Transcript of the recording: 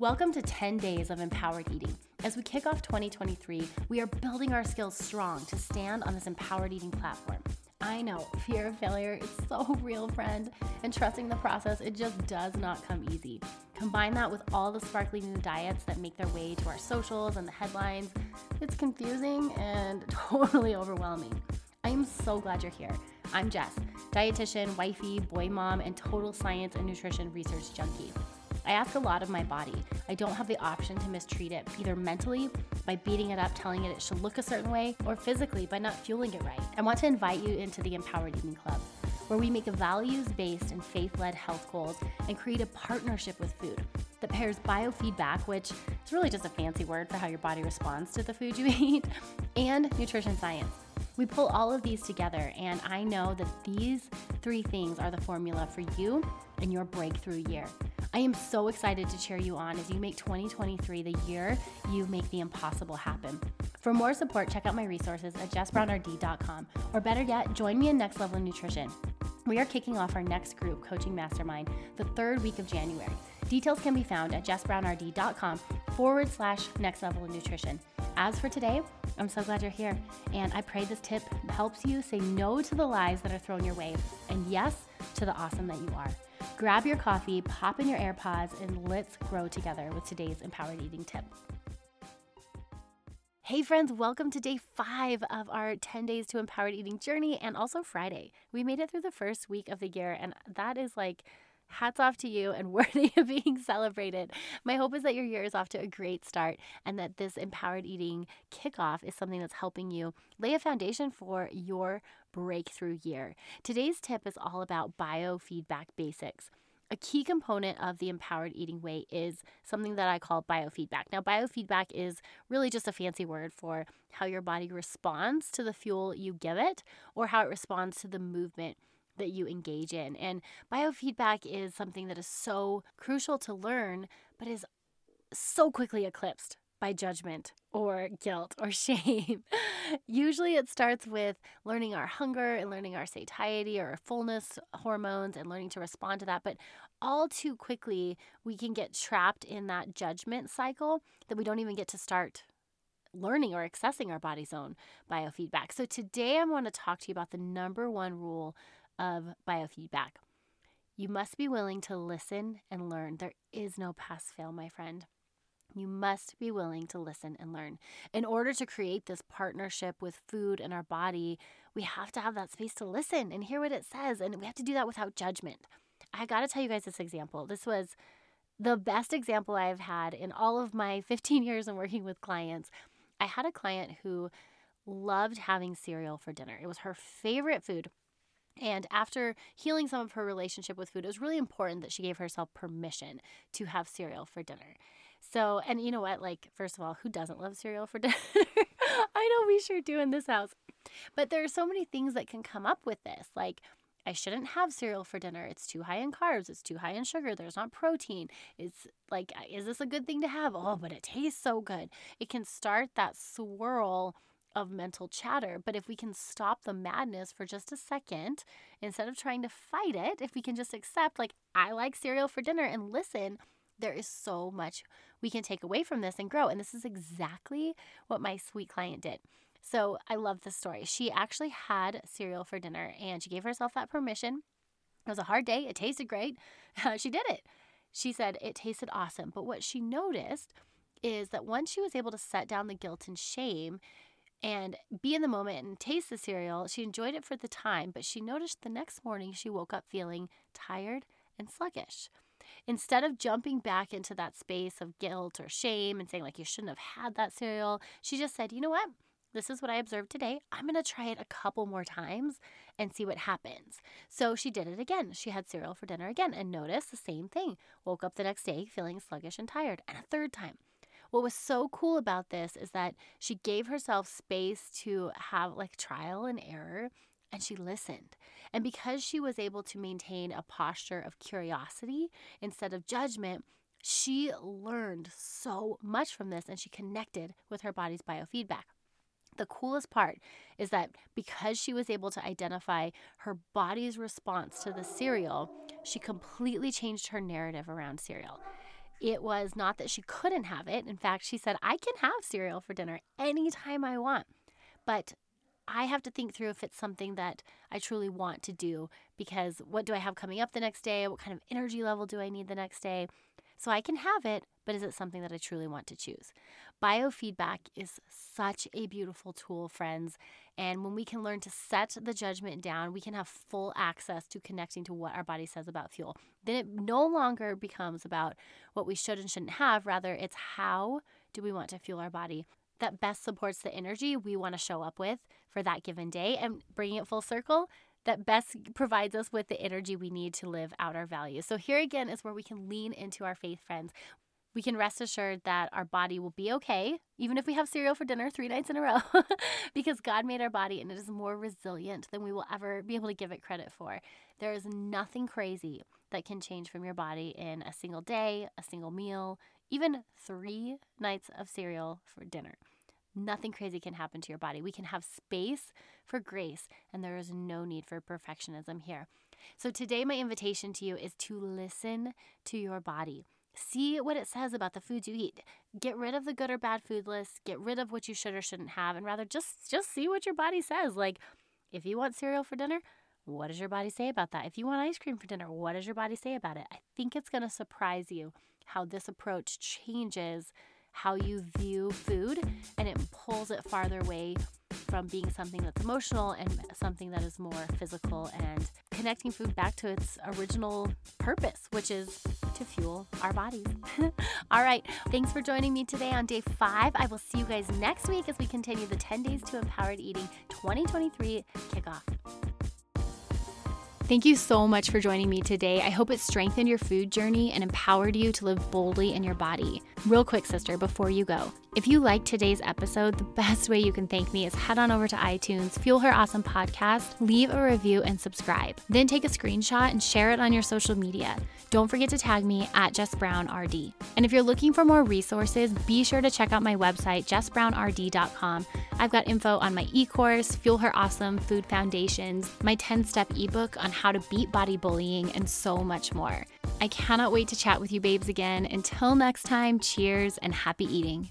Welcome to 10 Days of Empowered Eating. As we kick off 2023, we are building our skills strong to stand on this empowered eating platform. I know fear of failure is so real, friend, and trusting the process, it just does not come easy. Combine that with all the sparkly new diets that make their way to our socials and the headlines, it's confusing and totally overwhelming. I am so glad you're here. I'm Jess, dietitian, wifey, boy mom, and total science and nutrition research junkie. I ask a lot of my body. I don't have the option to mistreat it, either mentally by beating it up, telling it it should look a certain way, or physically by not fueling it right. I want to invite you into the Empowered Eating Club, where we make values based and faith led health goals and create a partnership with food that pairs biofeedback, which is really just a fancy word for how your body responds to the food you eat, and nutrition science. We pull all of these together, and I know that these three things are the formula for you and your breakthrough year. I am so excited to cheer you on as you make 2023 the year you make the impossible happen. For more support, check out my resources at jessbrownrd.com, or better yet, join me in Next Level Nutrition. We are kicking off our next group coaching mastermind the third week of January. Details can be found at jessbrownrd.com forward slash next level nutrition. As for today, I'm so glad you're here, and I pray this tip helps you say no to the lies that are thrown your way and yes to the awesome that you are. Grab your coffee, pop in your AirPods, and let's grow together with today's empowered eating tip. Hey, friends, welcome to day five of our 10 Days to Empowered Eating journey and also Friday. We made it through the first week of the year, and that is like hats off to you and worthy of being celebrated. My hope is that your year is off to a great start and that this empowered eating kickoff is something that's helping you lay a foundation for your breakthrough year. Today's tip is all about biofeedback basics. A key component of the empowered eating way is something that I call biofeedback. Now, biofeedback is really just a fancy word for how your body responds to the fuel you give it or how it responds to the movement that you engage in. And biofeedback is something that is so crucial to learn, but is so quickly eclipsed by judgment or guilt or shame. Usually it starts with learning our hunger and learning our satiety or fullness hormones and learning to respond to that. But all too quickly, we can get trapped in that judgment cycle that we don't even get to start learning or accessing our body's own biofeedback. So today I want to talk to you about the number one rule of biofeedback. You must be willing to listen and learn. There is no pass fail, my friend. You must be willing to listen and learn. In order to create this partnership with food and our body, we have to have that space to listen and hear what it says. And we have to do that without judgment. I got to tell you guys this example. This was the best example I've had in all of my 15 years in working with clients. I had a client who loved having cereal for dinner, it was her favorite food. And after healing some of her relationship with food, it was really important that she gave herself permission to have cereal for dinner. So, and you know what? Like, first of all, who doesn't love cereal for dinner? I know we sure do in this house. But there are so many things that can come up with this. Like, I shouldn't have cereal for dinner. It's too high in carbs. It's too high in sugar. There's not protein. It's like, is this a good thing to have? Oh, but it tastes so good. It can start that swirl of mental chatter. But if we can stop the madness for just a second, instead of trying to fight it, if we can just accept, like, I like cereal for dinner and listen, there is so much we can take away from this and grow. And this is exactly what my sweet client did. So I love this story. She actually had cereal for dinner and she gave herself that permission. It was a hard day. It tasted great. she did it. She said it tasted awesome. But what she noticed is that once she was able to set down the guilt and shame, and be in the moment and taste the cereal. She enjoyed it for the time, but she noticed the next morning she woke up feeling tired and sluggish. Instead of jumping back into that space of guilt or shame and saying, like, you shouldn't have had that cereal, she just said, you know what? This is what I observed today. I'm going to try it a couple more times and see what happens. So she did it again. She had cereal for dinner again and noticed the same thing. Woke up the next day feeling sluggish and tired, and a third time. What was so cool about this is that she gave herself space to have like trial and error and she listened. And because she was able to maintain a posture of curiosity instead of judgment, she learned so much from this and she connected with her body's biofeedback. The coolest part is that because she was able to identify her body's response to the cereal, she completely changed her narrative around cereal it was not that she couldn't have it. In fact, she said, I can have cereal for dinner anytime I want. But I have to think through if it's something that I truly want to do because what do I have coming up the next day? What kind of energy level do I need the next day? So I can have it, but is it something that I truly want to choose? Biofeedback is such a beautiful tool, friends. And when we can learn to set the judgment down, we can have full access to connecting to what our body says about fuel. Then it no longer becomes about what we should and shouldn't have. Rather, it's how do we want to fuel our body that best supports the energy we want to show up with for that given day and bringing it full circle that best provides us with the energy we need to live out our values. So, here again is where we can lean into our faith, friends. We can rest assured that our body will be okay, even if we have cereal for dinner three nights in a row, because God made our body and it is more resilient than we will ever be able to give it credit for. There is nothing crazy that can change from your body in a single day, a single meal, even three nights of cereal for dinner. Nothing crazy can happen to your body. We can have space for grace, and there is no need for perfectionism here. So, today, my invitation to you is to listen to your body. See what it says about the foods you eat. Get rid of the good or bad food list. Get rid of what you should or shouldn't have, and rather just just see what your body says. Like, if you want cereal for dinner, what does your body say about that? If you want ice cream for dinner, what does your body say about it? I think it's going to surprise you how this approach changes how you view food and it pulls it farther away from being something that's emotional and something that is more physical and connecting food back to its original purpose, which is to fuel our bodies. All right. Thanks for joining me today on day five. I will see you guys next week as we continue the 10 Days to Empowered Eating 2023 kickoff. Thank you so much for joining me today. I hope it strengthened your food journey and empowered you to live boldly in your body. Real quick, sister, before you go, if you liked today's episode, the best way you can thank me is head on over to iTunes, Fuel Her Awesome Podcast, leave a review, and subscribe. Then take a screenshot and share it on your social media. Don't forget to tag me at Jess Brown RD. And if you're looking for more resources, be sure to check out my website, jessbrownrd.com. I've got info on my e course, Fuel Her Awesome Food Foundations, my 10 step ebook on how to beat body bullying, and so much more. I cannot wait to chat with you, babes, again. Until next time, cheers and happy eating.